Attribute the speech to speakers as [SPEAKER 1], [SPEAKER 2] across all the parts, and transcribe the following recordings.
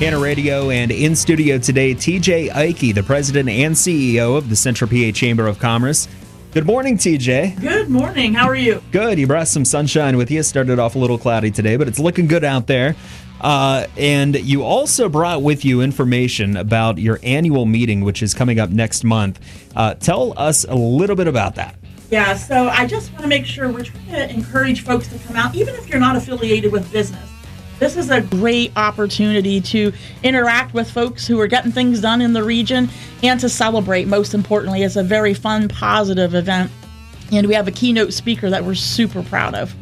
[SPEAKER 1] Canna Radio, and in studio today, TJ Ike, the president and CEO of the Central PA Chamber of Commerce. Good morning, TJ.
[SPEAKER 2] Good morning. How are you?
[SPEAKER 1] Good. You brought some sunshine with you. Started off a little cloudy today, but it's looking good out there. Uh, and you also brought with you information about your annual meeting, which is coming up next month. Uh, tell us a little bit about that.
[SPEAKER 2] Yeah, so I just want to make sure we're trying to encourage folks to come out, even if you're not affiliated with business. This is a great opportunity to interact with folks who are getting things done in the region and to celebrate, most importantly. It's a very fun, positive event. And we have a keynote speaker that we're super proud of.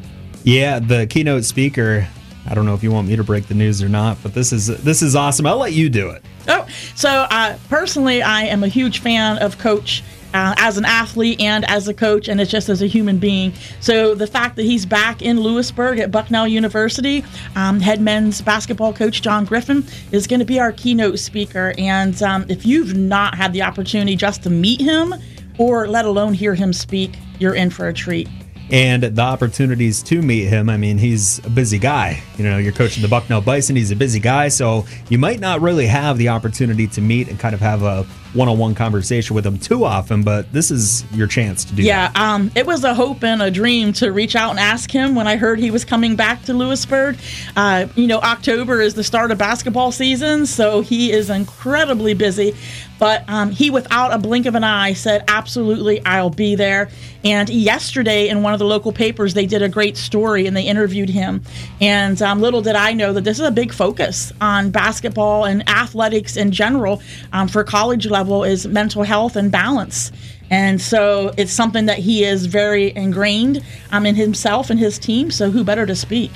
[SPEAKER 1] Yeah, the keynote speaker. I don't know if you want me to break the news or not, but this is this is awesome. I'll let you do it.
[SPEAKER 2] Oh, so uh, personally, I am a huge fan of Coach uh, as an athlete and as a coach, and it's just as a human being. So the fact that he's back in Lewisburg at Bucknell University, um, head men's basketball coach John Griffin is going to be our keynote speaker. And um, if you've not had the opportunity just to meet him, or let alone hear him speak, you're in for a treat
[SPEAKER 1] and the opportunities to meet him. I mean, he's a busy guy. You know, you're coaching the Bucknell Bison. He's a busy guy, so you might not really have the opportunity to meet and kind of have a one-on-one conversation with him too often. But this is your chance to do.
[SPEAKER 2] Yeah, um, it was a hope and a dream to reach out and ask him when I heard he was coming back to Lewisburg. Uh, you know, October is the start of basketball season, so he is incredibly busy. But um, he, without a blink of an eye, said, Absolutely, I'll be there. And yesterday, in one of the local papers, they did a great story and they interviewed him. And um, little did I know that this is a big focus on basketball and athletics in general um, for college level is mental health and balance. And so it's something that he is very ingrained um, in himself and his team. So who better to speak?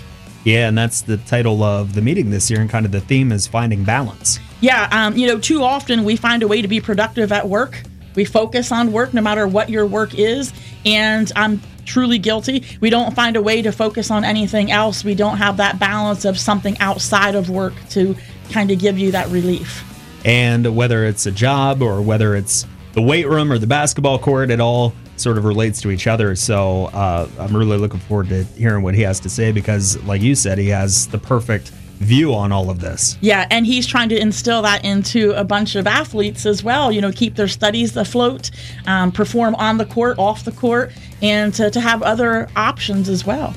[SPEAKER 1] Yeah, and that's the title of the meeting this year, and kind of the theme is finding balance.
[SPEAKER 2] Yeah, um, you know, too often we find a way to be productive at work. We focus on work no matter what your work is. And I'm truly guilty. We don't find a way to focus on anything else. We don't have that balance of something outside of work to kind of give you that relief.
[SPEAKER 1] And whether it's a job or whether it's the weight room or the basketball court, it all sort of relates to each other. So uh, I'm really looking forward to hearing what he has to say because, like you said, he has the perfect view on all of this.
[SPEAKER 2] Yeah, and he's trying to instill that into a bunch of athletes as well. You know, keep their studies afloat, um, perform on the court, off the court, and to, to have other options as well.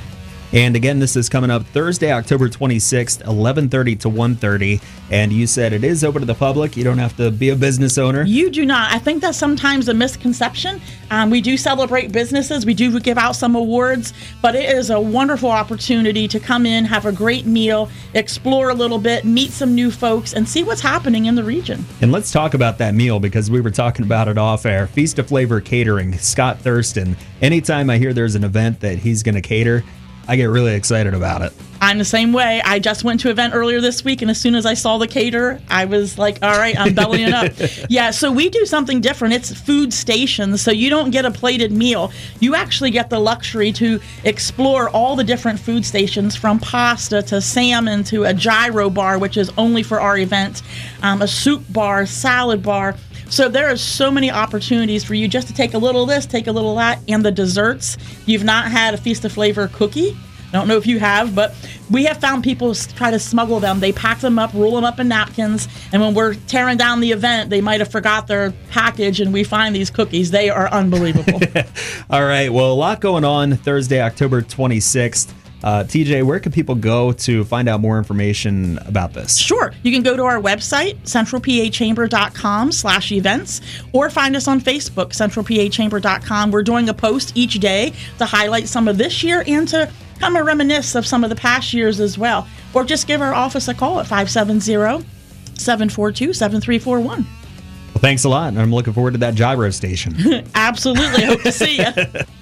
[SPEAKER 1] And again, this is coming up Thursday, October 26th, 11:30 to 1:30. And you said it is open to the public. You don't have to be a business owner.
[SPEAKER 2] You do not. I think that's sometimes a misconception. Um, we do celebrate businesses. We do give out some awards, but it is a wonderful opportunity to come in, have a great meal, explore a little bit, meet some new folks, and see what's happening in the region.
[SPEAKER 1] And let's talk about that meal because we were talking about it off air. Feast of Flavor Catering, Scott Thurston. Anytime I hear there's an event that he's going to cater, I get really excited about it.
[SPEAKER 2] I'm the same way. I just went to an event earlier this week, and as soon as I saw the cater, I was like, all right, I'm bellying up. yeah, so we do something different. It's food stations, so you don't get a plated meal. You actually get the luxury to explore all the different food stations from pasta to salmon to a gyro bar, which is only for our event, um, a soup bar, salad bar. So there are so many opportunities for you just to take a little of this, take a little of that, and the desserts. You've not had a Feast of Flavor cookie. I don't know if you have, but we have found people try to smuggle them. They pack them up, roll them up in napkins, and when we're tearing down the event, they might have forgot their package, and we find these cookies. They are unbelievable.
[SPEAKER 1] All right. Well, a lot going on Thursday, October 26th. Uh, TJ, where can people go to find out more information about this?
[SPEAKER 2] Sure. You can go to our website, centralpachamber.com slash events, or find us on Facebook, centralpachamber.com. We're doing a post each day to highlight some of this year and to kind of reminisce of some of the past years as well. Or just give our office a call at 570 742 7341.
[SPEAKER 1] Well, thanks a lot. And I'm looking forward to that gyro station.
[SPEAKER 2] Absolutely. Hope to see you.